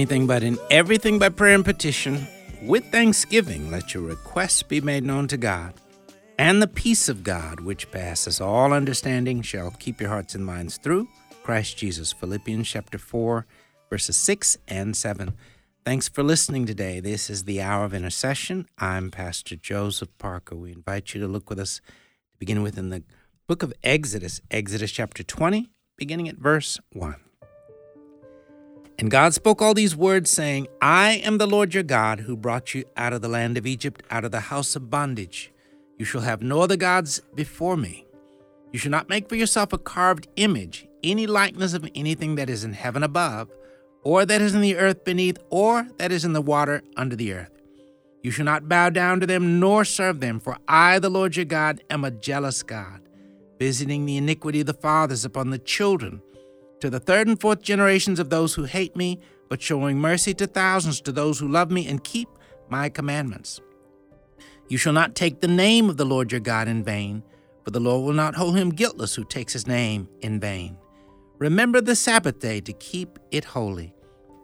anything but in everything by prayer and petition. With thanksgiving, let your requests be made known to God. And the peace of God, which passes all understanding, shall keep your hearts and minds through Christ Jesus. Philippians chapter 4, verses 6 and 7. Thanks for listening today. This is the Hour of Intercession. I'm Pastor Joseph Parker. We invite you to look with us to begin with in the book of Exodus, Exodus chapter 20, beginning at verse 1. And God spoke all these words, saying, I am the Lord your God, who brought you out of the land of Egypt, out of the house of bondage. You shall have no other gods before me. You shall not make for yourself a carved image, any likeness of anything that is in heaven above, or that is in the earth beneath, or that is in the water under the earth. You shall not bow down to them nor serve them, for I, the Lord your God, am a jealous God, visiting the iniquity of the fathers upon the children to the third and fourth generations of those who hate me, but showing mercy to thousands to those who love me and keep my commandments. You shall not take the name of the Lord your God in vain, for the Lord will not hold him guiltless who takes his name in vain. Remember the Sabbath day to keep it holy.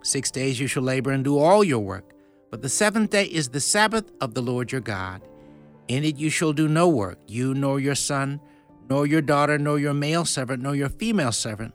Six days you shall labor and do all your work, but the seventh day is the Sabbath of the Lord your God. In it you shall do no work, you nor your son, nor your daughter, nor your male servant, nor your female servant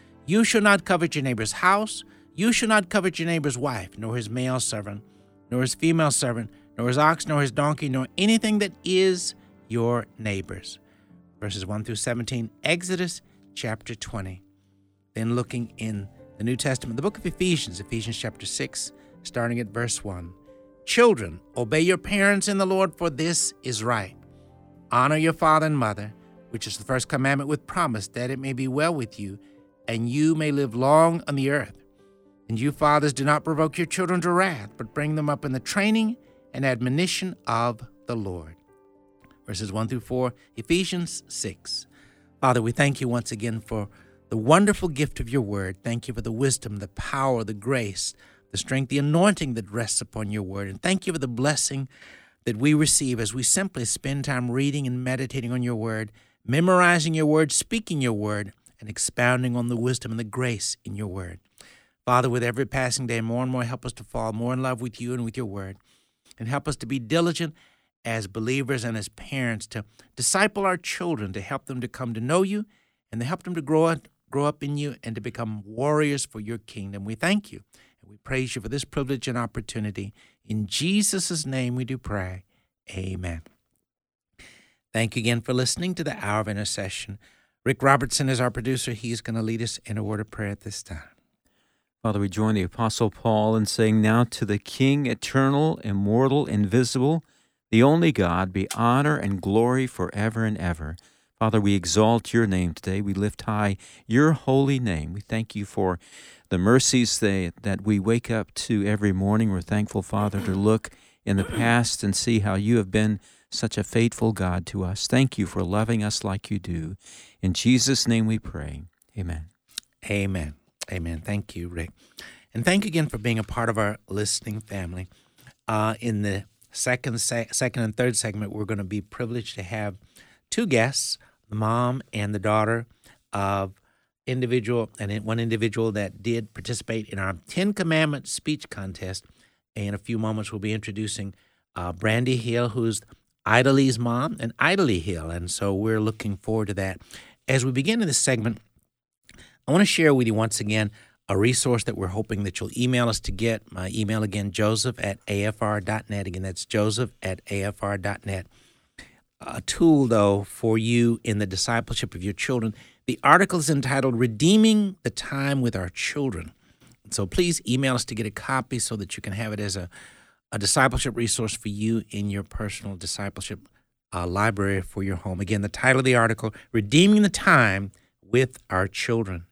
You shall not covet your neighbor's house. You shall not covet your neighbor's wife, nor his male servant, nor his female servant, nor his ox, nor his donkey, nor anything that is your neighbor's. Verses 1 through 17, Exodus chapter 20. Then looking in the New Testament, the book of Ephesians, Ephesians chapter 6, starting at verse 1. Children, obey your parents in the Lord, for this is right. Honor your father and mother, which is the first commandment with promise, that it may be well with you and you may live long on the earth. And you, fathers, do not provoke your children to wrath, but bring them up in the training and admonition of the Lord. Verses 1 through 4, Ephesians 6. Father, we thank you once again for the wonderful gift of your word. Thank you for the wisdom, the power, the grace, the strength, the anointing that rests upon your word. And thank you for the blessing that we receive as we simply spend time reading and meditating on your word, memorizing your word, speaking your word, and expounding on the wisdom and the grace in your word. Father, with every passing day, more and more help us to fall more in love with you and with your word. And help us to be diligent as believers and as parents to disciple our children, to help them to come to know you and to help them to grow up, grow up in you and to become warriors for your kingdom. We thank you and we praise you for this privilege and opportunity. In Jesus' name we do pray. Amen. Thank you again for listening to the Hour of Intercession. Rick Robertson is our producer. He's going to lead us in a word of prayer at this time. Father, we join the Apostle Paul in saying, Now to the King, eternal, immortal, invisible, the only God, be honor and glory forever and ever. Father, we exalt your name today. We lift high your holy name. We thank you for the mercies that, we wake up to every morning. We're thankful, Father, to look in the past and see how you have been such a faithful God to us. Thank you for loving us like you do. In Jesus' name we pray. Amen. Amen. Amen. Thank you, Rick. And thank you again for being a part of our listening family. Uh, in the second, se- second and third segment, we're going to be privileged to have two guests, the mom and the daughter of individual and one individual that did participate in our Ten Commandments speech contest. In a few moments, we'll be introducing uh, Brandi Hill, who's Idalie's mom and Idalie Hill. And so we're looking forward to that. As we begin in this segment, I want to share with you once again a resource that we're hoping that you'll email us to get. My email again, joseph at afr.net. Again, that's joseph at afr.net. A tool, though, for you in the discipleship of your children. The article is entitled Redeeming the Time with Our Children. So please email us to get a copy so that you can have it as a, a discipleship resource for you in your personal discipleship uh, library for your home. Again, the title of the article Redeeming the Time with Our Children.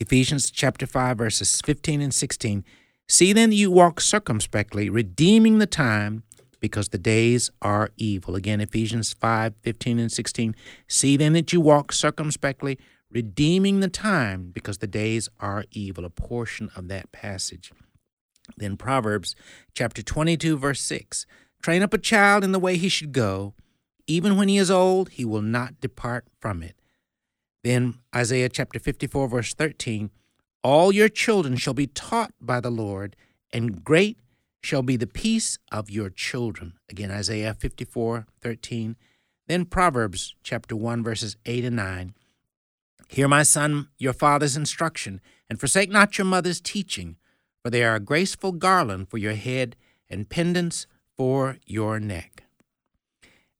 Ephesians chapter 5, verses 15 and 16 See then that you walk circumspectly, redeeming the time, because the days are evil. Again, Ephesians 5 15 and 16. See then that you walk circumspectly, redeeming the time, because the days are evil. A portion of that passage. Then Proverbs chapter 22, verse 6. Train up a child in the way he should go. Even when he is old, he will not depart from it. Then Isaiah chapter 54, verse 13 All your children shall be taught by the Lord, and great shall be the peace of your children. Again, Isaiah 54, 13. Then Proverbs chapter 1, verses 8 and 9. Hear, my son, your father's instruction, and forsake not your mother's teaching, for they are a graceful garland for your head and pendants for your neck.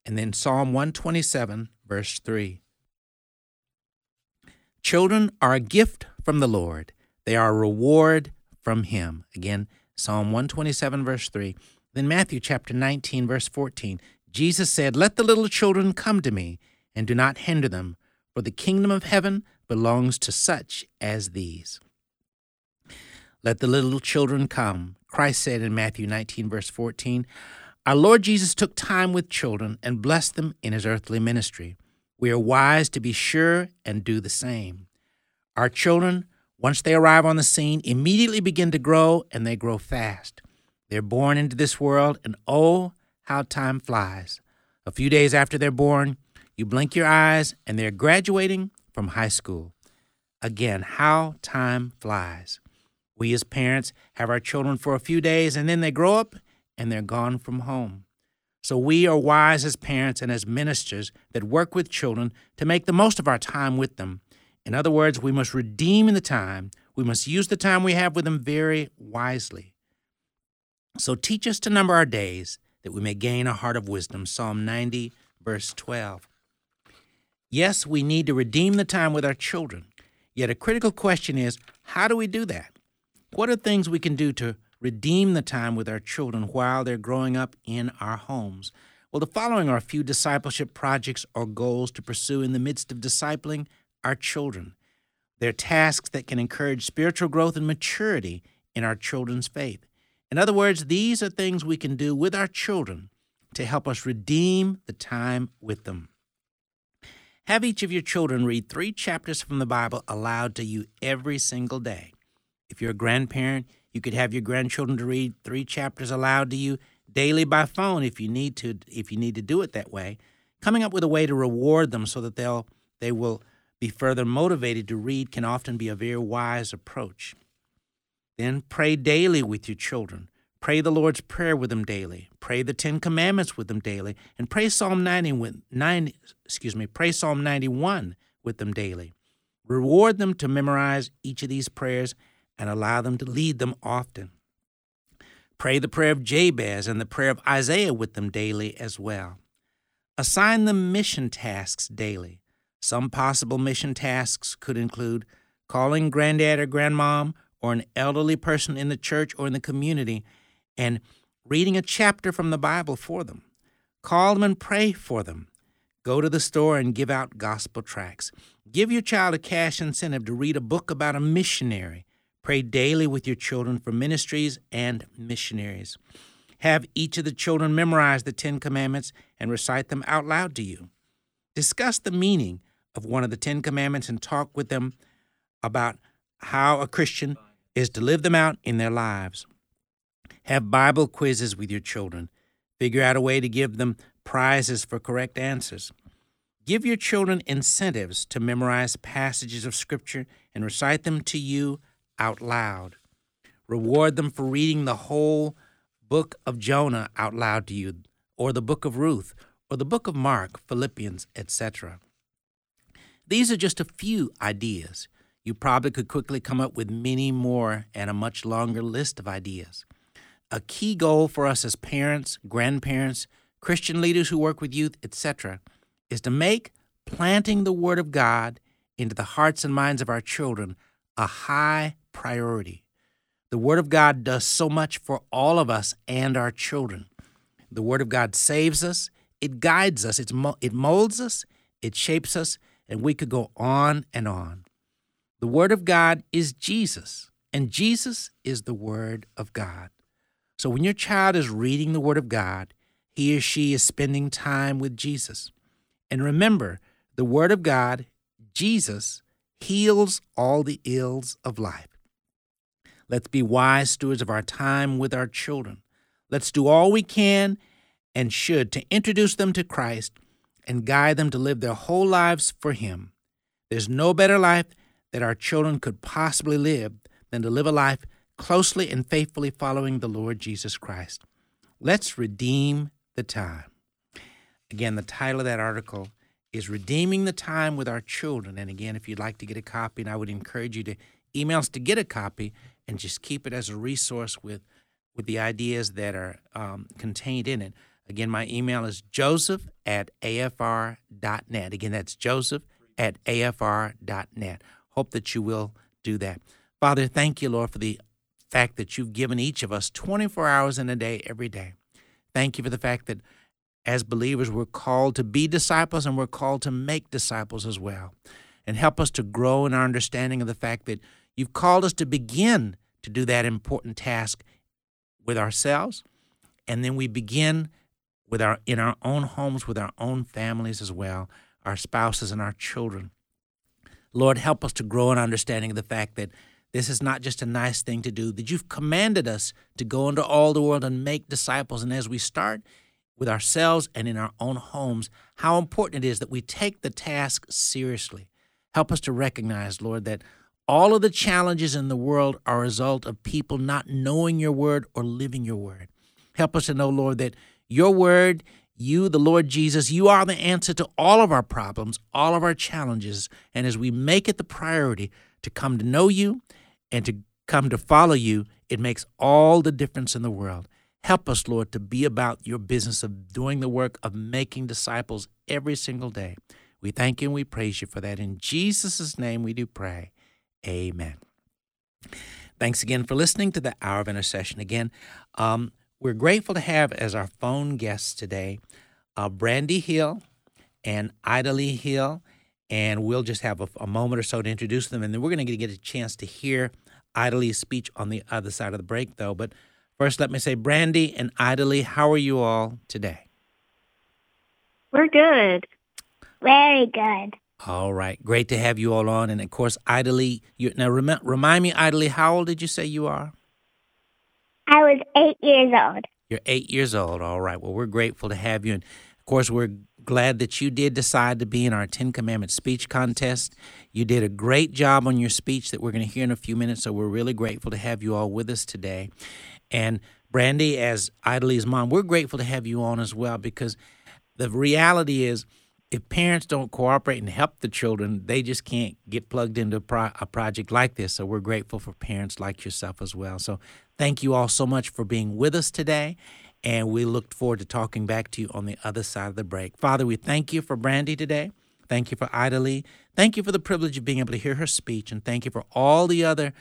And then Psalm 127, verse 3. Children are a gift from the Lord, they are a reward from Him. Again, Psalm 127, verse 3. Then Matthew chapter 19, verse 14. Jesus said, Let the little children come to me, and do not hinder them, for the kingdom of heaven belongs to such as these. Let the little children come. Christ said in Matthew 19, verse 14, Our Lord Jesus took time with children and blessed them in his earthly ministry. We are wise to be sure and do the same. Our children, once they arrive on the scene, immediately begin to grow and they grow fast. They're born into this world, and oh, how time flies. A few days after they're born, you blink your eyes and they're graduating from high school. Again, how time flies. We as parents have our children for a few days and then they grow up and they're gone from home. So we are wise as parents and as ministers that work with children to make the most of our time with them. In other words, we must redeem the time. We must use the time we have with them very wisely. So teach us to number our days that we may gain a heart of wisdom. Psalm 90, verse 12. Yes, we need to redeem the time with our children. Yet a critical question is how do we do that? What are things we can do to redeem the time with our children while they're growing up in our homes. Well, the following are a few discipleship projects or goals to pursue in the midst of discipling our children. They're tasks that can encourage spiritual growth and maturity in our children's faith. In other words, these are things we can do with our children to help us redeem the time with them. Have each of your children read three chapters from the Bible aloud to you every single day. If you're a grandparent, you could have your grandchildren to read three chapters aloud to you daily by phone if you need to if you need to do it that way. Coming up with a way to reward them so that they'll they will be further motivated to read can often be a very wise approach. Then pray daily with your children. Pray the Lord's Prayer with them daily. Pray the Ten Commandments with them daily. And pray Psalm 90 with, 90, excuse me, pray Psalm 91 with them daily. Reward them to memorize each of these prayers and allow them to lead them often. Pray the prayer of Jabez and the prayer of Isaiah with them daily as well. Assign them mission tasks daily. Some possible mission tasks could include calling granddad or grandmom or an elderly person in the church or in the community and reading a chapter from the Bible for them. Call them and pray for them. Go to the store and give out gospel tracts. Give your child a cash incentive to read a book about a missionary Pray daily with your children for ministries and missionaries. Have each of the children memorize the Ten Commandments and recite them out loud to you. Discuss the meaning of one of the Ten Commandments and talk with them about how a Christian is to live them out in their lives. Have Bible quizzes with your children. Figure out a way to give them prizes for correct answers. Give your children incentives to memorize passages of Scripture and recite them to you out loud. Reward them for reading the whole book of Jonah out loud to you, or the book of Ruth, or the book of Mark, Philippians, etc. These are just a few ideas. You probably could quickly come up with many more and a much longer list of ideas. A key goal for us as parents, grandparents, Christian leaders who work with youth, etc., is to make planting the Word of God into the hearts and minds of our children a high priority. The Word of God does so much for all of us and our children. The Word of God saves us, it guides us, it molds us, it shapes us, and we could go on and on. The Word of God is Jesus, And Jesus is the Word of God. So when your child is reading the Word of God, he or she is spending time with Jesus. And remember, the Word of God, Jesus, heals all the ills of life. Let's be wise stewards of our time with our children. Let's do all we can and should to introduce them to Christ and guide them to live their whole lives for Him. There's no better life that our children could possibly live than to live a life closely and faithfully following the Lord Jesus Christ. Let's redeem the time. Again, the title of that article is Redeeming the Time with Our Children. And again, if you'd like to get a copy, and I would encourage you to email us to get a copy and just keep it as a resource with, with the ideas that are um, contained in it. Again, my email is joseph at afr.net. Again, that's joseph at afr.net. Hope that you will do that. Father, thank you, Lord, for the fact that you've given each of us 24 hours in a day, every day. Thank you for the fact that as believers, we're called to be disciples and we're called to make disciples as well. And help us to grow in our understanding of the fact that you've called us to begin to do that important task with ourselves. And then we begin with our in our own homes, with our own families as well, our spouses and our children. Lord, help us to grow in understanding of the fact that this is not just a nice thing to do, that you've commanded us to go into all the world and make disciples. And as we start with ourselves and in our own homes, how important it is that we take the task seriously. Help us to recognize, Lord, that all of the challenges in the world are a result of people not knowing your word or living your word. Help us to know, Lord, that your word, you, the Lord Jesus, you are the answer to all of our problems, all of our challenges. And as we make it the priority to come to know you and to come to follow you, it makes all the difference in the world. Help us, Lord, to be about your business of doing the work of making disciples every single day. We thank you and we praise you for that. In Jesus' name we do pray. Amen. Thanks again for listening to the Hour of Intercession. Again, um, we're grateful to have as our phone guests today uh, Brandi Hill and Idalie Hill. And we'll just have a, a moment or so to introduce them. And then we're going to get a chance to hear Idalie's speech on the other side of the break, though. But First, let me say, Brandi and Ida how are you all today? We're good. Very good. All right. Great to have you all on. And of course, Idalie, you now rem- remind me, Idalie, how old did you say you are? I was eight years old. You're eight years old. All right. Well, we're grateful to have you. And of course, we're glad that you did decide to be in our Ten Commandments speech contest. You did a great job on your speech that we're going to hear in a few minutes. So we're really grateful to have you all with us today. And Brandi, as Idalie's mom, we're grateful to have you on as well because the reality is if parents don't cooperate and help the children, they just can't get plugged into a, pro- a, project like this. So we're grateful for parents like yourself as well. So thank you all so much for being with us today. And we look forward to talking back to you on the other side of the break. Father, we thank you for Brandi today. Thank you for Idalie. Thank you for the privilege of being able to hear her speech. And thank you for all the other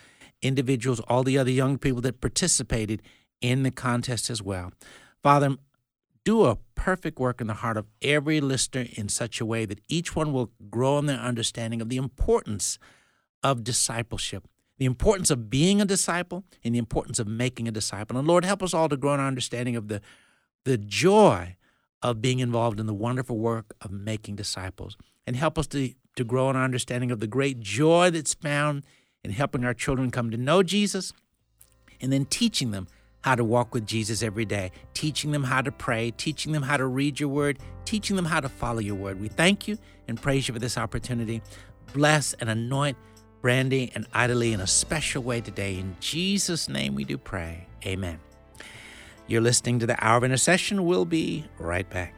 individuals, all the other young people that participated in the contest as well. Father, do a perfect work in the heart of every listener in such a way that each one will grow in their understanding of the importance of discipleship, the importance of being a disciple, and the importance of making a disciple. And Lord, help us all to grow in our understanding of the, the joy of being involved in the wonderful work of making disciples. And help us to, to grow in our understanding of the great joy that's found in helping our children come to know Jesus and then teaching them how to walk with Jesus every day, teaching them how to pray, teaching them how to read your word, teaching them how to follow your word. We thank you and praise you for this opportunity. Bless and anoint Brandi and Idalie in a special way today. In Jesus' name we do pray. Amen. You're listening to the Hour of Intercession. We'll be right back.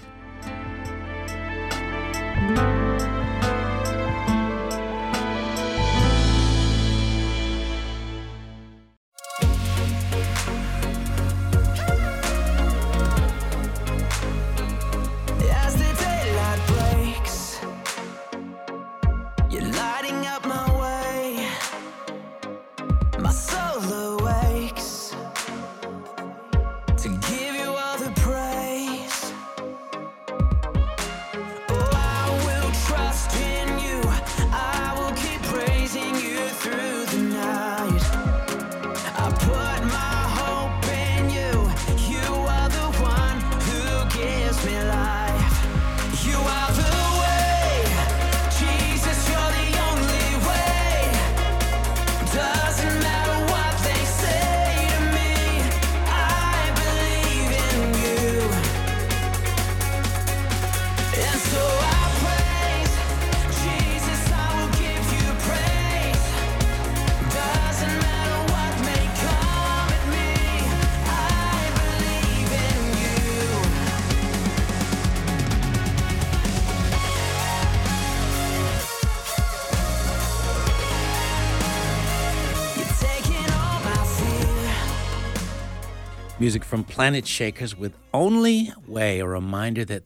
From Planetshakers with Only Way, a reminder that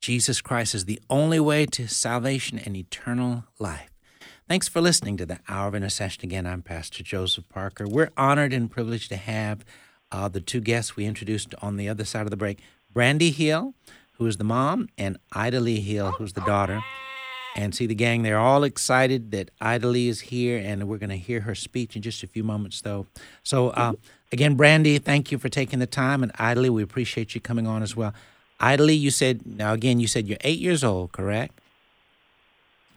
Jesus Christ is the only way to salvation and eternal life. Thanks for listening to the Hour of Intercession again. I'm Pastor Joseph Parker. We're honored and privileged to have uh, the two guests we introduced on the other side of the break Brandi Hill, who is the mom, and Idalie Hill, who's the daughter. And see the gang, they're all excited that Idalie is here, and we're going to hear her speech in just a few moments, though. So, uh, again, Brandi, thank you for taking the time, and Idalie, we appreciate you coming on as well. Idalie, you said, now again, you said you're eight years old, correct?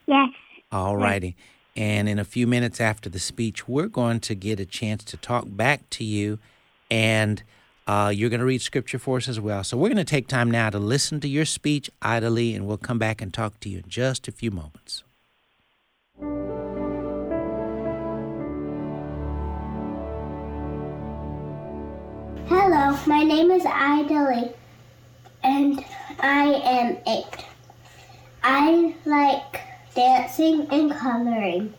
Yes. All righty. And in a few minutes after the speech, we're going to get a chance to talk back to you, and uh, you're going to read scripture for us as well. So we're going to take time now to listen to your speech, Idalie, and we'll come back and talk to you in just a few moments. Hello, my name is Idalie, and I am eight. I like dancing and coloring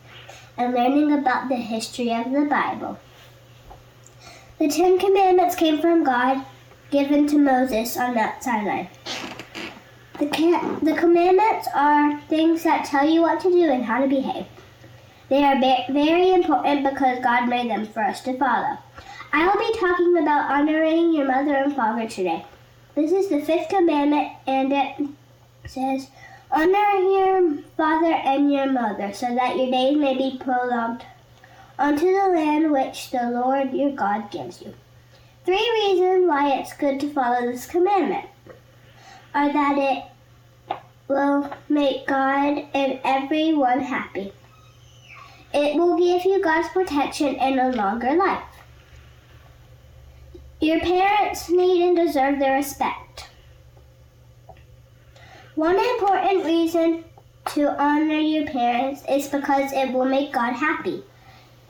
and learning about the history of the Bible. The Ten Commandments came from God, given to Moses on Mount Sinai. The, the commandments are things that tell you what to do and how to behave. They are very important because God made them for us to follow. I will be talking about honoring your mother and father today. This is the fifth commandment, and it says, Honor your father and your mother, so that your days may be prolonged onto the land which the Lord your God gives you. Three reasons why it's good to follow this commandment are that it will make God and everyone happy. It will give you God's protection and a longer life. Your parents need and deserve their respect. One important reason to honor your parents is because it will make God happy.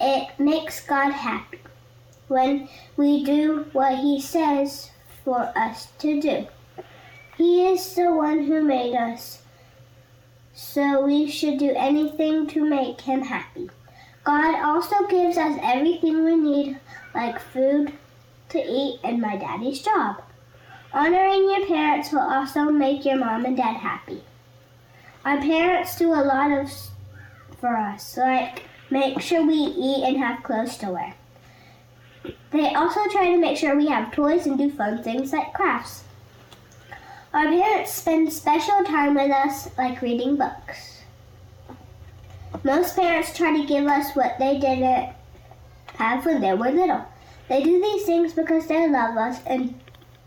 It makes God happy when we do what He says for us to do. He is the one who made us, so we should do anything to make Him happy. God also gives us everything we need, like food to eat and my daddy's job. Honoring your parents will also make your mom and dad happy. Our parents do a lot of for us, like make sure we eat and have clothes to wear. They also try to make sure we have toys and do fun things like crafts. Our parents spend special time with us, like reading books. Most parents try to give us what they didn't have when they were little. They do these things because they love us and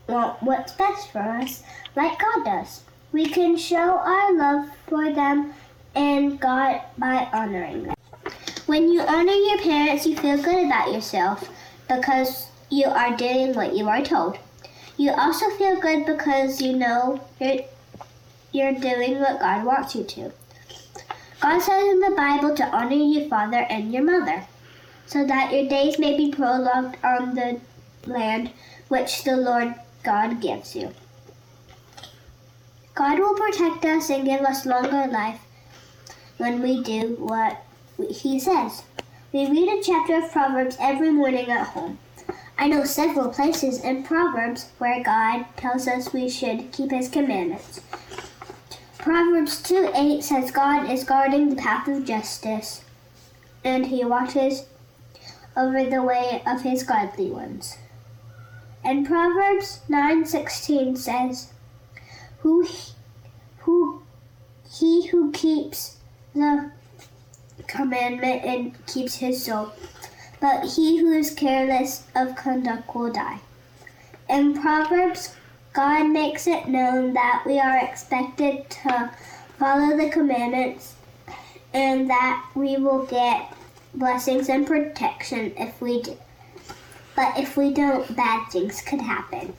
want what's best for us, like God does. We can show our love for them and God by honoring them. When you honor your parents, you feel good about yourself because you are doing what you are told. You also feel good because you know you're, you're doing what God wants you to. God says in the Bible to honor your father and your mother, so that your days may be prolonged on the land which the Lord God gives you. God will protect us and give us longer life when we do what He says. We read a chapter of Proverbs every morning at home. I know several places in Proverbs where God tells us we should keep His commandments. Proverbs 2 8 says God is guarding the path of justice, and He watches over the way of His godly ones. And Proverbs 9:16 says, "Who who he who keeps the commandment and keeps his soul, but he who is careless of conduct will die." In Proverbs, God makes it known that we are expected to follow the commandments and that we will get blessings and protection if we do. But if we don't, bad things could happen.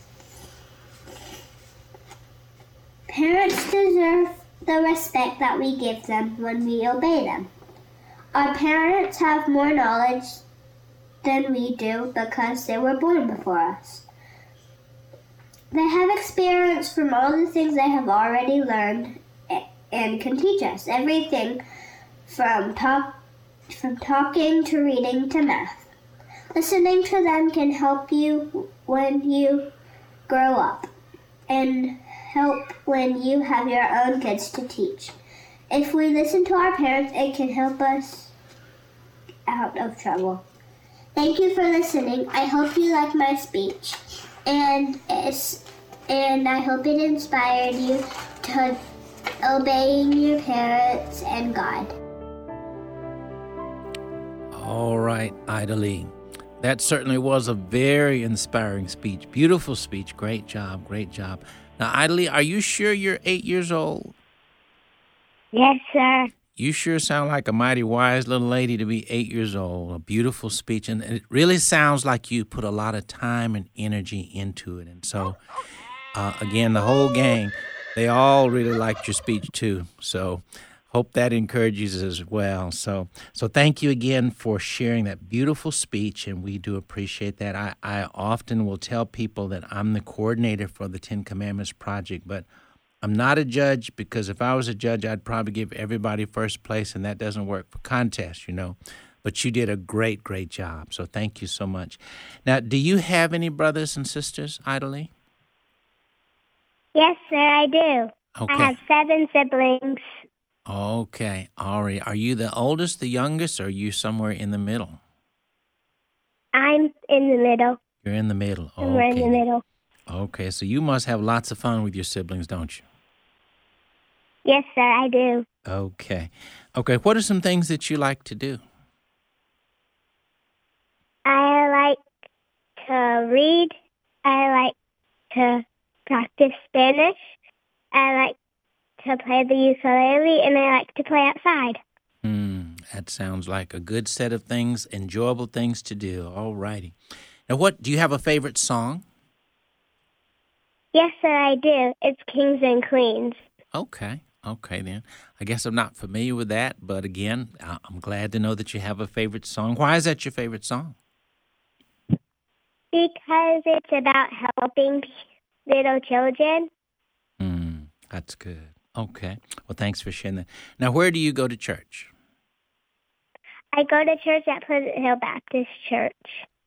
Parents deserve the respect that we give them when we obey them. Our parents have more knowledge than we do because they were born before us. They have experience from all the things they have already learned and can teach us everything from talk from talking to reading to math. Listening to them can help you when you grow up and help when you have your own kids to teach. If we listen to our parents, it can help us out of trouble. Thank you for listening. I hope you like my speech, and and I hope it inspired you to obeying your parents and God. All right, Idalie. That certainly was a very inspiring speech. Beautiful speech. Great job. Great job. Now, Idalie, are you sure you're eight years old? Yes, sir. You sure sound like a mighty wise little lady to be eight years old. A beautiful speech. And it really sounds like you put a lot of time and energy into it. And so, uh, again, the whole gang, they all really liked your speech too. So, hope that encourages as well. So, so thank you again for sharing that beautiful speech, and we do appreciate that. I, I often will tell people that I'm the coordinator for the Ten Commandments Project, but I'm not a judge because if I was a judge, I'd probably give everybody first place, and that doesn't work for contests, you know. But you did a great, great job. So thank you so much. Now, do you have any brothers and sisters, Idalie? Yes, sir, I do. Okay. I have seven siblings. Okay, Ari, are you the oldest, the youngest, or are you somewhere in the middle? I'm in the middle. You're in the middle. Okay. in the middle. Okay, so you must have lots of fun with your siblings, don't you? Yes, sir, I do. Okay. Okay, what are some things that you like to do? I like to read. I like to practice Spanish. I like to play the ukulele, and I like to play outside. Hmm, that sounds like a good set of things, enjoyable things to do. All righty. Now, what do you have a favorite song? Yes, sir, I do. It's Kings and Queens. Okay. Okay, then. I guess I'm not familiar with that, but again, I'm glad to know that you have a favorite song. Why is that your favorite song? Because it's about helping little children. Hmm, that's good. Okay. Well, thanks for sharing that. Now, where do you go to church? I go to church at Pleasant Hill Baptist Church.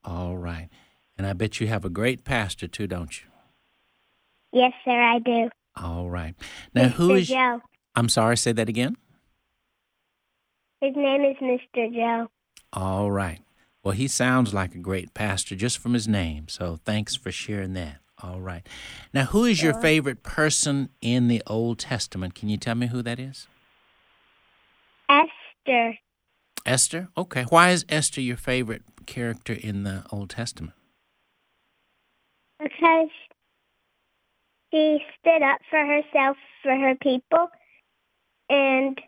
All right. And I bet you have a great pastor, too, don't you? Yes, sir, I do. All right. Now, who Mr. is. Joe. I'm sorry, say that again? His name is Mr. Joe. All right. Well, he sounds like a great pastor just from his name. So thanks for sharing that. All right. Now, who is your favorite person in the Old Testament? Can you tell me who that is? Esther. Esther? Okay. Why is Esther your favorite character in the Old Testament? Because she stood up for herself, for her people, and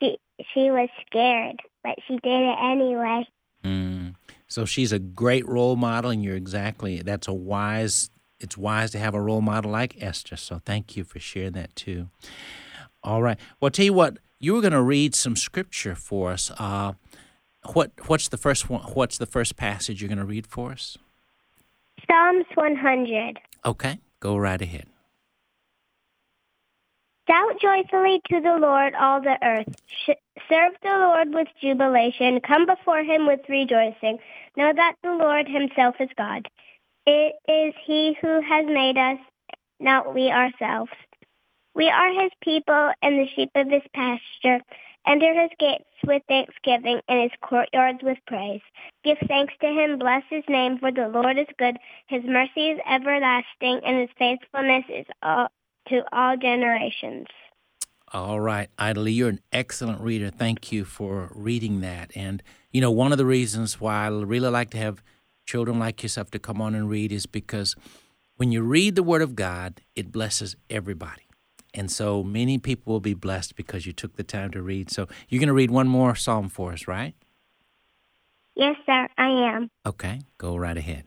she, she was scared, but she did it anyway. Mm. So she's a great role model, and you're exactly that's a wise. It's wise to have a role model like Esther. So thank you for sharing that too. All right. Well, I'll tell you what. You were going to read some scripture for us. Uh, what What's the first one? What's the first passage you're going to read for us? Psalms 100. Okay, go right ahead. Shout joyfully to the Lord, all the earth. Sh- serve the Lord with jubilation. Come before him with rejoicing. Know that the Lord himself is God. It is he who has made us, not we ourselves. We are his people and the sheep of his pasture. Enter his gates with thanksgiving and his courtyards with praise. Give thanks to him, bless his name, for the Lord is good. His mercy is everlasting, and his faithfulness is all, to all generations. All right, Idalie, you're an excellent reader. Thank you for reading that. And, you know, one of the reasons why I really like to have children like yourself to come on and read is because when you read the Word of God, it blesses everybody. And so many people will be blessed because you took the time to read. So you're going to read one more psalm for us, right? Yes, sir, I am. Okay, go right ahead.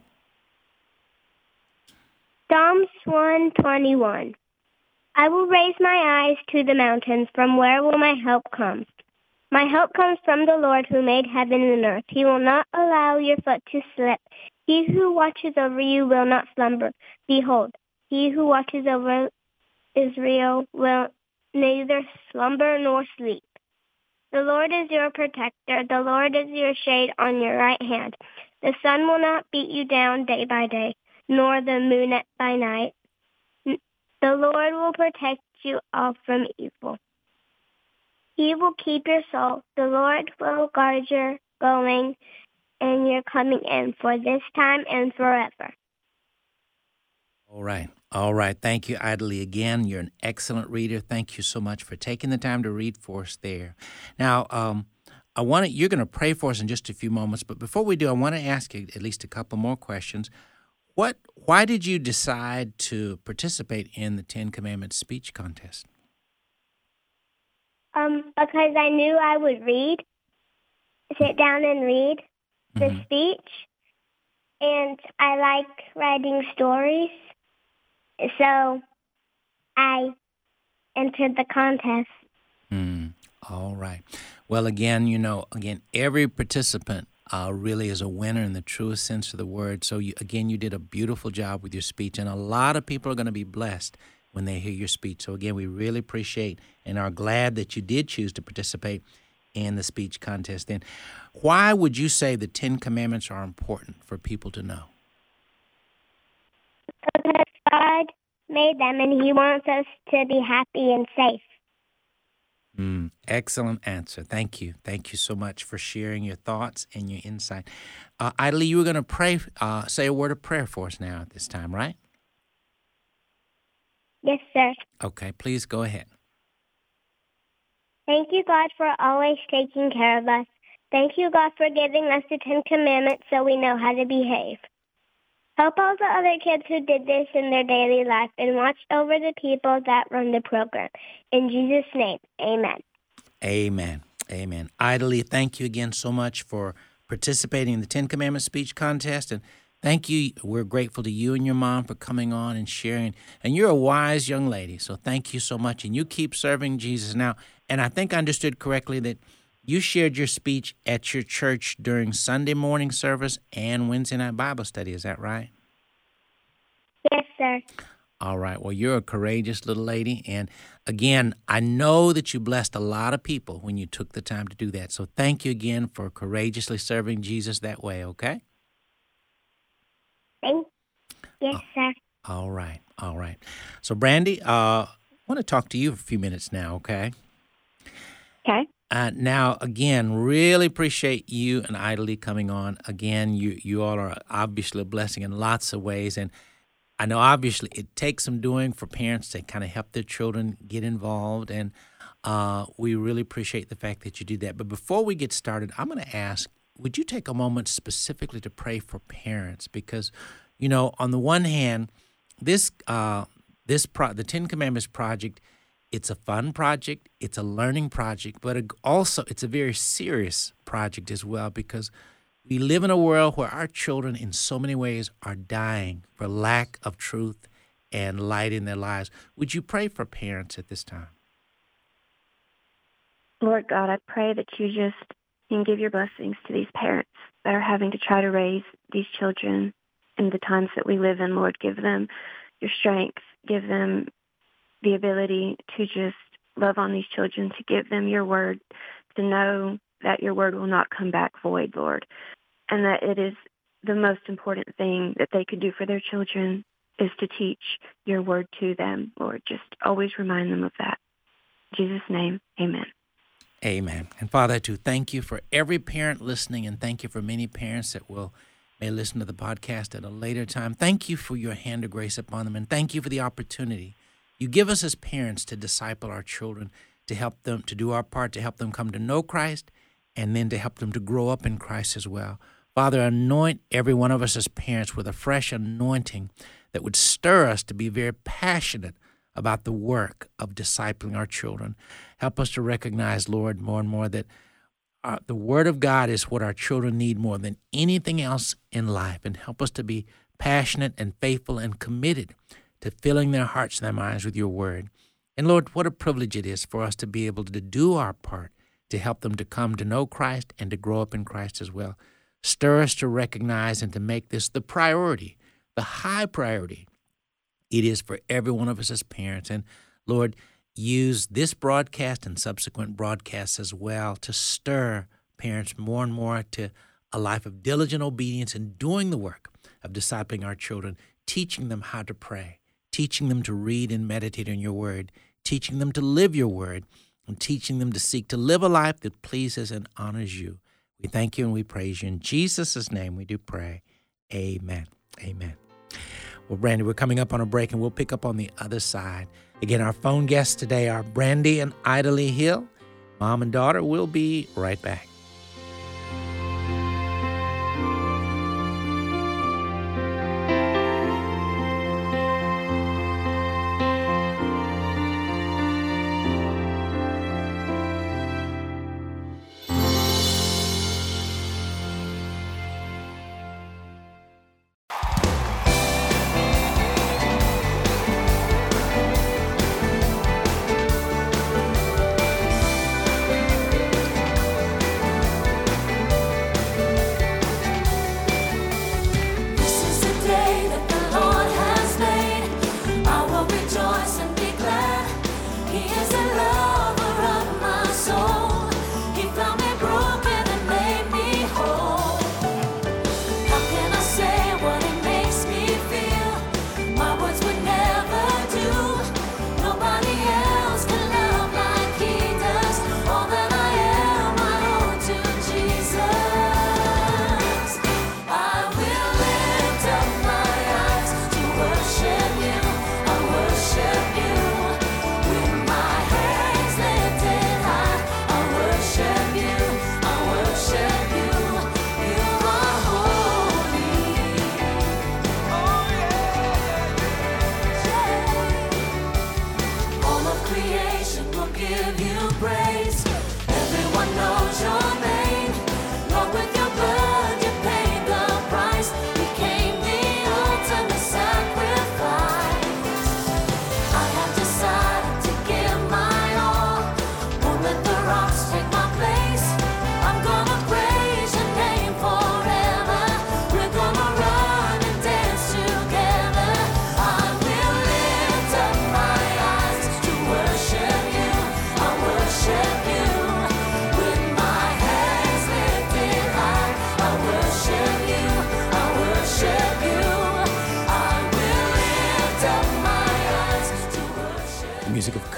Psalms 121. I will raise my eyes to the mountains. From where will my help come? My help comes from the Lord who made heaven and earth. He will not allow your foot to slip. He who watches over you will not slumber. Behold, he who watches over Israel will neither slumber nor sleep. The Lord is your protector. The Lord is your shade on your right hand. The sun will not beat you down day by day, nor the moon by night. The Lord will protect you all from evil. He will keep your soul. The Lord will guard your going and your coming in for this time and forever. All right. All right. Thank you, Idalie. Again, you're an excellent reader. Thank you so much for taking the time to read for us there. Now, um, I want to, you're going to pray for us in just a few moments, but before we do, I want to ask you at least a couple more questions. What, why did you decide to participate in the Ten Commandments speech contest? Um, because I knew I would read, sit down and read the mm-hmm. speech, and I like writing stories. So I entered the contest. Mm, all right. Well, again, you know, again, every participant uh, really is a winner in the truest sense of the word. So, you, again, you did a beautiful job with your speech, and a lot of people are going to be blessed when they hear your speech. So, again, we really appreciate and are glad that you did choose to participate in the speech contest. Then, why would you say the Ten Commandments are important for people to know? Because God made them and He wants us to be happy and safe. Mm, excellent answer. Thank you. Thank you so much for sharing your thoughts and your insight. Uh, Idalie, you were going to pray, uh, say a word of prayer for us now at this time, right? Yes, sir. Okay, please go ahead. Thank you, God, for always taking care of us. Thank you, God, for giving us the Ten Commandments so we know how to behave. Help all the other kids who did this in their daily life and watch over the people that run the program. In Jesus' name, amen. Amen. Amen. Idalie, thank you again so much for participating in the Ten Commandments speech contest. And thank you. We're grateful to you and your mom for coming on and sharing. And you're a wise young lady. So thank you so much. And you keep serving Jesus now. And I think I understood correctly that you shared your speech at your church during Sunday morning service and Wednesday night Bible study. Is that right? Yes, sir. All right. Well, you're a courageous little lady. And again, I know that you blessed a lot of people when you took the time to do that. So thank you again for courageously serving Jesus that way, okay? Thank Yes, sir. All right. All right. So, Brandi, uh, I want to talk to you for a few minutes now, okay? Okay. Uh, now, again, really appreciate you and Idalie coming on. Again, you you all are obviously a blessing in lots of ways, and I know obviously it takes some doing for parents to kind of help their children get involved, and uh, we really appreciate the fact that you do that. But before we get started, I'm going to ask: Would you take a moment specifically to pray for parents? Because, you know, on the one hand, this uh, this pro- the Ten Commandments project it's a fun project, it's a learning project, but also it's a very serious project as well because we live in a world where our children, in so many ways, are dying for lack of truth and light in their lives. Would you pray for parents at this time? Lord God, I pray that you just can give your blessings to these parents that are having to try to raise these children in the times that we live in. Lord, give them your strength, give them the ability to just love on these children, to give them your word, to know that your word will not come back void, Lord, and that it is the most important thing that they could do for their children is to teach your word to them, Lord. Just always remind them of that. In Jesus' name, amen. Amen. And Father, to thank you for every parent listening, and thank you for many parents that will may listen to the podcast at a later time. Thank you for your hand of grace upon them, and thank you for the opportunity you give us as parents to disciple our children, to help them to do our part, to help them come to know Christ, and then to help them to grow up in Christ as well. Father, anoint every one of us as parents with a fresh anointing that would stir us to be very passionate about the work of discipling our children. Help us to recognize, Lord, more and more that uh, the Word of God is what our children need more than anything else in life, and help us to be passionate and faithful and committed to filling their hearts and their minds with your word. And Lord, what a privilege it is for us to be able to do our part to help them to come to know Christ and to grow up in Christ as well. Stir us to recognize and to make this the priority, the high priority it is for every one of us as parents. And Lord, use this broadcast and subsequent broadcasts as well to stir parents more and more to a life of diligent obedience and doing the work of discipling our children, teaching them how to pray, teaching them to read and meditate on your word, teaching them to live your word, and teaching them to seek to live a life that pleases and honors you. We thank you and we praise you. In Jesus' name we do pray. Amen. Amen. Well, Brandi, we're coming up on a break and we'll pick up on the other side. Again, our phone guests today are Brandi and Idalie Hill. Mom and daughter will be right back.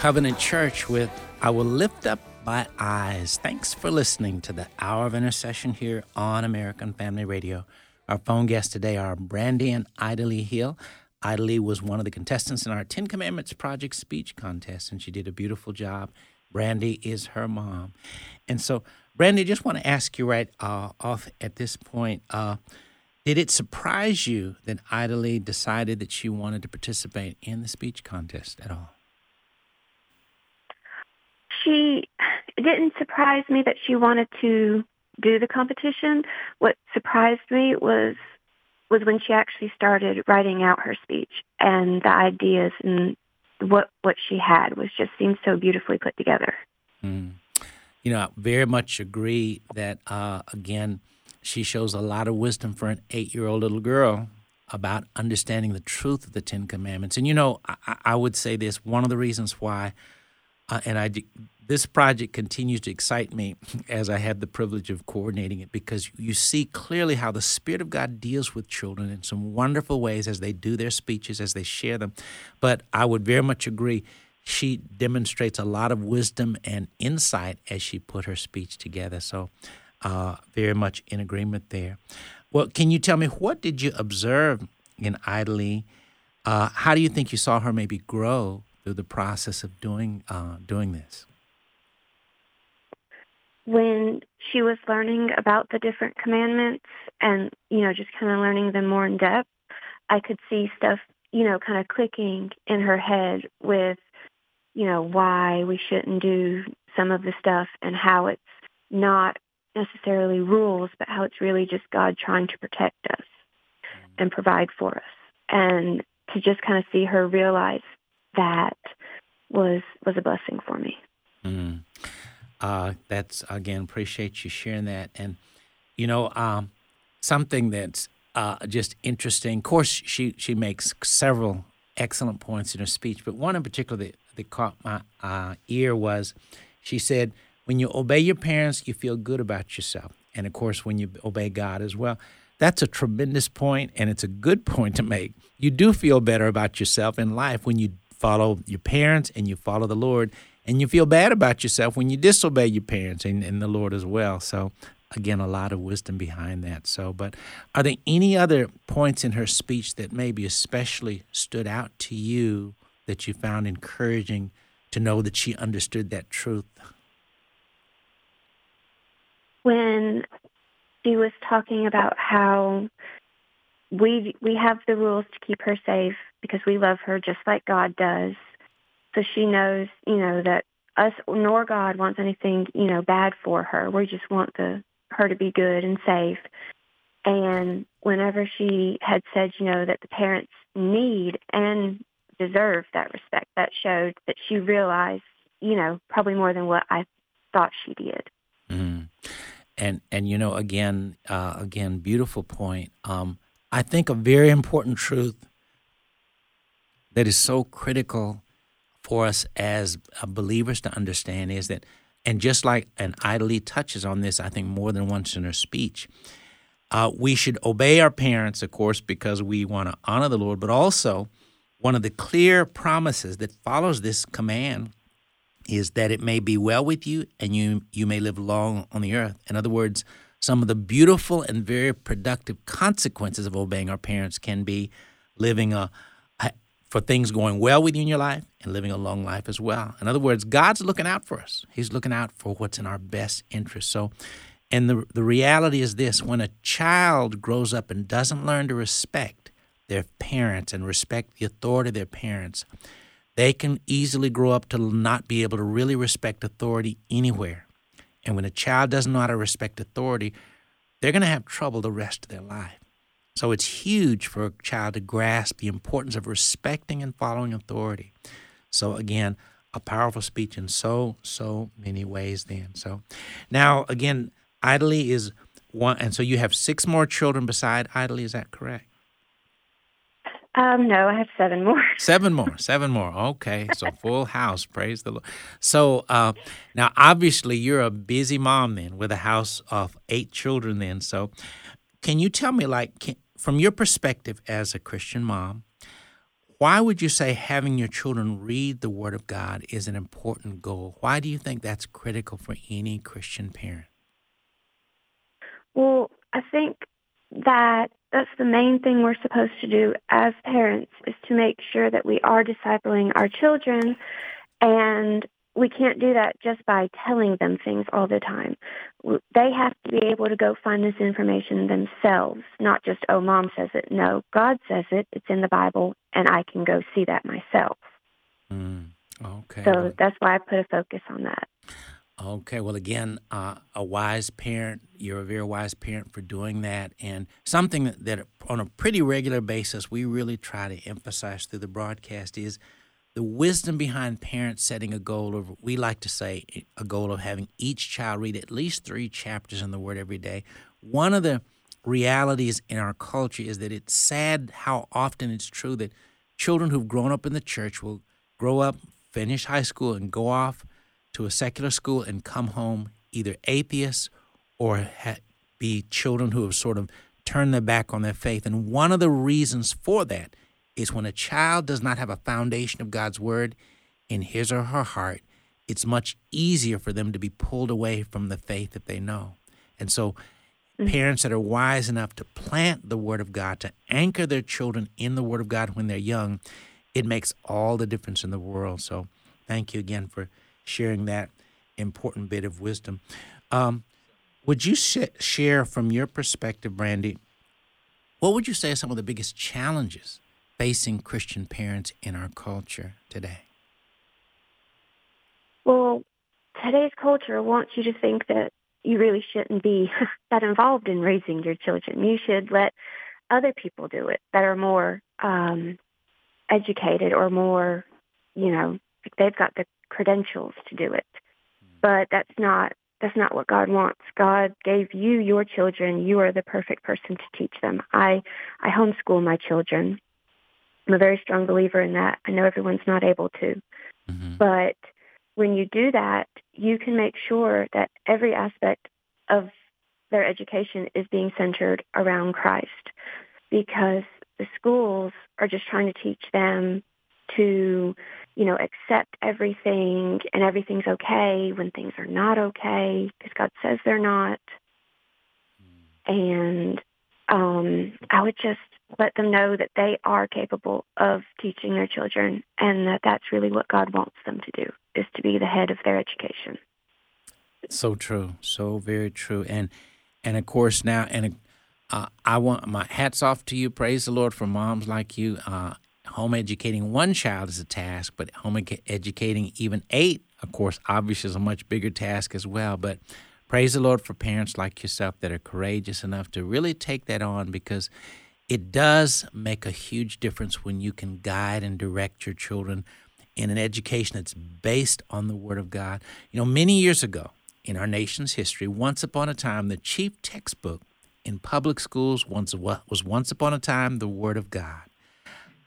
Covenant Church with I Will Lift Up My Eyes. Thanks for listening to the Hour of Intercession here on American Family Radio. Our phone guests today are Brandi and Idalie Hill. Idalie was one of the contestants in our Ten Commandments Project speech contest, and she did a beautiful job. Brandi is her mom. And so, Brandi, just want to ask you right uh, off at this point uh, did it surprise you that Idalie decided that she wanted to participate in the speech contest at all? She it didn't surprise me that she wanted to do the competition. What surprised me was was when she actually started writing out her speech and the ideas and what what she had was just seemed so beautifully put together. Mm. You know, I very much agree that uh, again, she shows a lot of wisdom for an eight-year-old little girl about understanding the truth of the Ten Commandments. And you know, I, I would say this: one of the reasons why, uh, and I this project continues to excite me as I have the privilege of coordinating it because you see clearly how the Spirit of God deals with children in some wonderful ways as they do their speeches, as they share them. But I would very much agree. She demonstrates a lot of wisdom and insight as she put her speech together. So, uh, very much in agreement there. Well, can you tell me what did you observe in Idalie? Uh, how do you think you saw her maybe grow through the process of doing uh, doing this? When she was learning about the different commandments and, you know, just kind of learning them more in depth, I could see stuff, you know, kind of clicking in her head with, you know, why we shouldn't do some of the stuff and how it's not necessarily rules, but how it's really just God trying to protect us and provide for us. And to just kind of see her realize that was was a blessing for me. Mm. Uh, that's again appreciate you sharing that, and you know um, something that's uh, just interesting. Of course, she she makes several excellent points in her speech, but one in particular that, that caught my uh, ear was she said, "When you obey your parents, you feel good about yourself, and of course when you obey God as well. That's a tremendous point, and it's a good point to make. You do feel better about yourself in life when you follow your parents and you follow the Lord, and you feel bad about yourself when you disobey your parents and, and the Lord as well. So, again, a lot of wisdom behind that. So, but are there any other points in her speech that maybe especially stood out to you that you found encouraging to know that she understood that truth? When she was talking about how we we have the rules to keep her safe because we love her just like God does. So she knows, you know, that us nor God wants anything, you know, bad for her. We just want the her to be good and safe. And whenever she had said, you know, that the parents need and deserve that respect, that showed that she realized, you know, probably more than what I thought she did. Mm and and you know again uh, again beautiful point um, i think a very important truth that is so critical for us as uh, believers to understand is that and just like and Idalie touches on this i think more than once in her speech uh, we should obey our parents of course because we want to honor the lord but also one of the clear promises that follows this command is that it may be well with you and you you may live long on the earth. In other words, some of the beautiful and very productive consequences of obeying our parents can be living a for things going well with you in your life and living a long life as well. In other words, God's looking out for us. He's looking out for what's in our best interest. So and the the reality is this, when a child grows up and doesn't learn to respect their parents and respect the authority of their parents, they can easily grow up to not be able to really respect authority anywhere. And when a child doesn't know how to respect authority, they're going to have trouble the rest of their life. So it's huge for a child to grasp the importance of respecting and following authority. So again, a powerful speech in so so many ways then. So now again, Idalie is one and so you have six more children beside Idalie, is that correct? Um, no, I have seven more. seven more, seven more. Okay, so full house. Praise the Lord. So uh, now, obviously, you're a busy mom then, with a house of eight children. Then, so can you tell me, like, can, from your perspective as a Christian mom, why would you say having your children read the Word of God is an important goal? Why do you think that's critical for any Christian parent? Well, I think that that's the main thing we're supposed to do as parents is to make sure that we are discipling our children and we can't do that just by telling them things all the time. They have to be able to go find this information themselves, not just, oh, mom says it. No, God says it. It's in the Bible, and I can go see that myself. Mm, okay. So that's why I put a focus on that. Okay, well, again, uh, a wise parent. You're a very wise parent for doing that, and something that, that, on a pretty regular basis we really try to emphasize through the broadcast is the wisdom behind parents setting a goal of. We like to say a goal of having each child read at least three chapters in the Word every day. One of the realities in our culture is that it's sad how often it's true that children who've grown up in the church will grow up, finish high school, and go off to a secular school and come home either atheists or ha- be children who have sort of turned their back on their faith. And one of the reasons for that is when a child does not have a foundation of God's word in his or her heart, it's much easier for them to be pulled away from the faith that they know. And so, mm-hmm. parents that are wise enough to plant the word of God, to anchor their children in the word of God when they're young, it makes all the difference in the world. So, thank you again for sharing that important bit of wisdom. Um, would you sh- share from your perspective, Brandi, what would you say are some of the biggest challenges facing Christian parents in our culture today? Well, today's culture wants you to think that you really shouldn't be that involved in raising your children. You should let other people do it that are more um, educated or more, you know, they've got the credentials to do it. But that's not that's not what God wants. God gave you your children. You are the perfect person to teach them. I I homeschool my children. I'm a very strong believer in that. I know everyone's not able to. Mm-hmm. But when you do that, you can make sure that every aspect of their education is being centered around Christ because the schools are just trying to teach them to, you know, accept everything and everything's okay when things are not okay because God says they're not. And um, I would just let them know that they are capable of teaching their children and that that's really what God wants them to do is to be the head of their education. So true, so very true, and and of course now, and uh, I want my hats off to you. Praise the Lord for moms like you. Uh, home educating one child is a task, but home educating even eight, of course, obviously is a much bigger task as well. But praise the Lord for parents like yourself that are courageous enough to really take that on because it does make a huge difference when you can guide and direct your children in an education that's based on the Word of God. You know, many years ago in our nation's history, once upon a time, the chief textbook in public schools once was once upon a time the Word of God.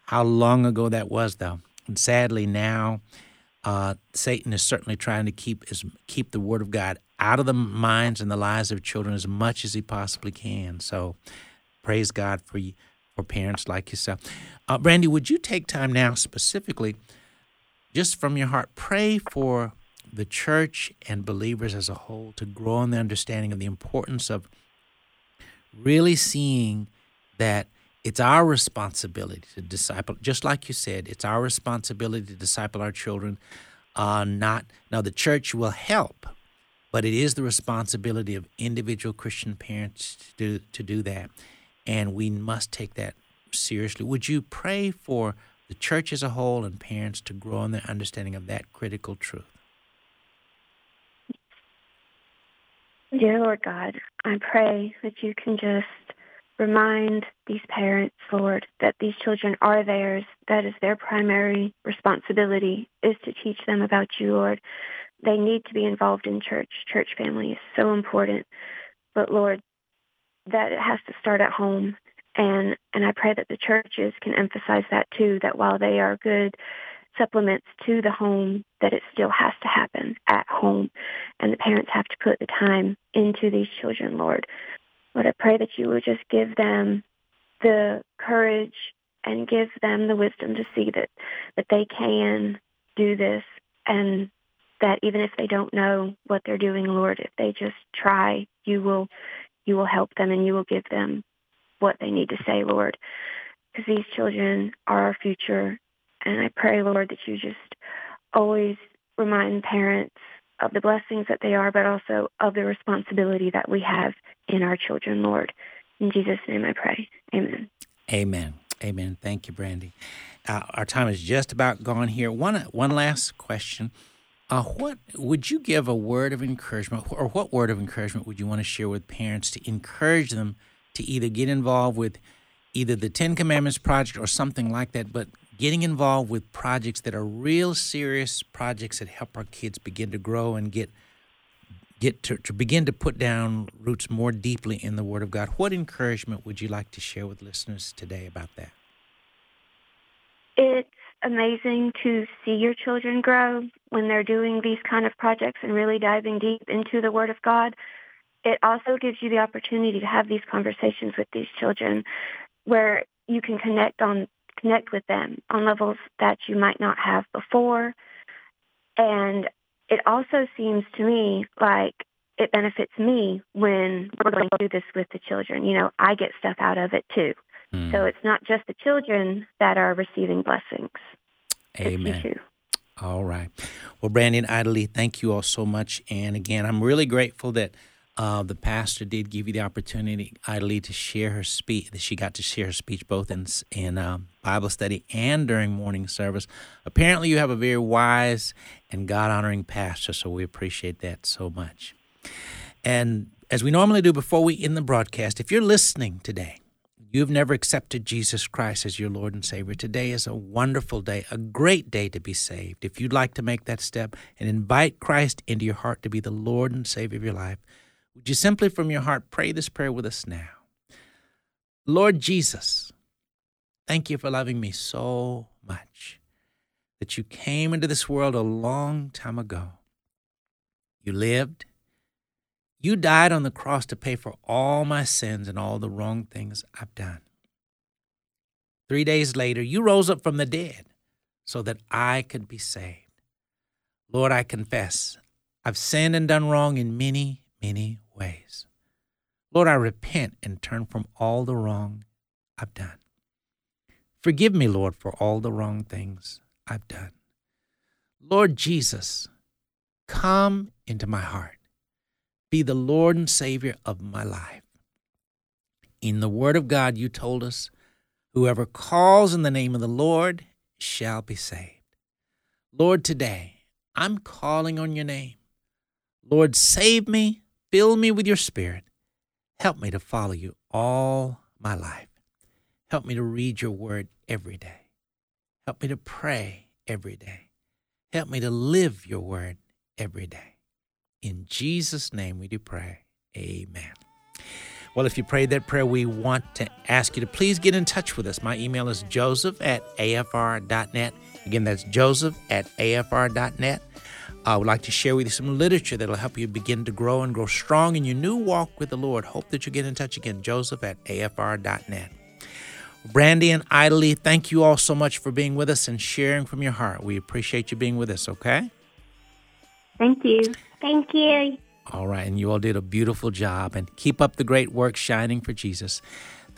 How long ago that was, though, and sadly now, uh, Satan is certainly trying to keep is, keep the Word of God out of the minds and the lives of children as much as he possibly can. So, praise God for you, for parents like yourself. Uh, Brandi, would you take time now specifically, just from your heart, pray for the church and believers as a whole to grow in the understanding of the importance of really seeing that it's our responsibility to disciple, just like you said, it's our responsibility to disciple our children. Uh, not now, the church will help, but it is the responsibility of individual Christian parents to to do that, and we must take that seriously. Would you pray for the church as a whole and parents to grow in their understanding of that critical truth? Dear Lord God, I pray that you can just remind these parents, Lord, that these children are theirs. That is their primary responsibility is to teach them about you, Lord. They need to be involved in church. Church family is so important. But Lord, that it has to start at home. And and I pray that the churches can emphasize that too, that while they are good supplements to the home that it still has to happen at home. And the parents have to put the time into these children, Lord. Lord, I pray that you would just give them the courage and give them the wisdom to see that, that they can do this and that even if they don't know what they're doing, Lord, if they just try, you will you will help them and you will give them what they need to say, Lord. Because these children are our future and I pray, Lord, that you just always remind parents of the blessings that they are, but also of the responsibility that we have in our children, Lord. In Jesus' name I pray. Amen. Amen. Amen. Thank you, Brandi. Uh, our time is just about gone here. One, one last question. Uh, what would you give a word of encouragement, or what word of encouragement would you want to share with parents to encourage them to either get involved with either the Ten Commandments project or something like that, but getting involved with projects that are real serious projects that help our kids begin to grow and get get to, to begin to put down roots more deeply in the Word of God. What encouragement would you like to share with listeners today about that? It's amazing to see your children grow when they're doing these kind of projects and really diving deep into the Word of God. It also gives you the opportunity to have these conversations with these children where you can connect on connect with them on levels that you might not have before. And it also seems to me like it benefits me when we're going to do this with the children. You know, I get stuff out of it too. Mm. So it's not just the children that are receiving blessings. Amen. All right. Well, Brandi and Idalie, thank you all so much. And again, I'm really grateful that uh, the pastor did give you the opportunity, Idalie, to share her speech. That she got to share her speech both in in uh, Bible study and during morning service. Apparently, you have a very wise and God honoring pastor, so we appreciate that so much. And as we normally do before we end the broadcast, if you're listening today, you've never accepted Jesus Christ as your Lord and Savior, today is a wonderful day, a great day to be saved. If you'd like to make that step and invite Christ into your heart to be the Lord and Savior of your life, would you simply from your heart pray this prayer with us now? Lord Jesus, thank you for loving me so much that you came into this world a long time ago. You lived, You died on the cross to pay for all my sins and all the wrong things I've done. Three days later, you rose up from the dead so that I could be saved. Lord, I confess I've sinned and done wrong in many, many ways. Lord, I repent and turn from all the wrong I've done. Forgive me, Lord, for all the wrong things I've done. Lord Jesus, come into my heart. Be the Lord and Savior of my life. In the Word of God, you told us, whoever calls in the name of the Lord shall be saved. Lord, today, I'm calling on your name. Lord, save me, fill me with your Spirit. Help me to follow you all my life. Help me to read your word every day. Help me to pray every day. Help me to live your word every day. In Jesus' name we do pray. Amen. Well, if you prayed that prayer, we want to ask you to please get in touch with us. My email is joseph at afr.net. Again, that's joseph at afr.net. I would like to share with you some literature that will help you begin to grow and grow strong in your new walk with the Lord. Hope that you get in touch again. Joseph at afr.net. Brandi and Idalie, thank you all so much for being with us and sharing from your heart. We appreciate you being with us, okay? Thank you. Thank you. All right, and you all did a beautiful job and keep up the great work shining for Jesus.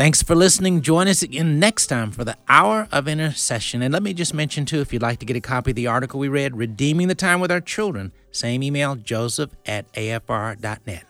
Thanks for listening. Join us again next time for the Hour of Intercession. And let me just mention, too, if you'd like to get a copy of the article we read, Redeeming the Time with Our Children, same email, joseph at afr.net.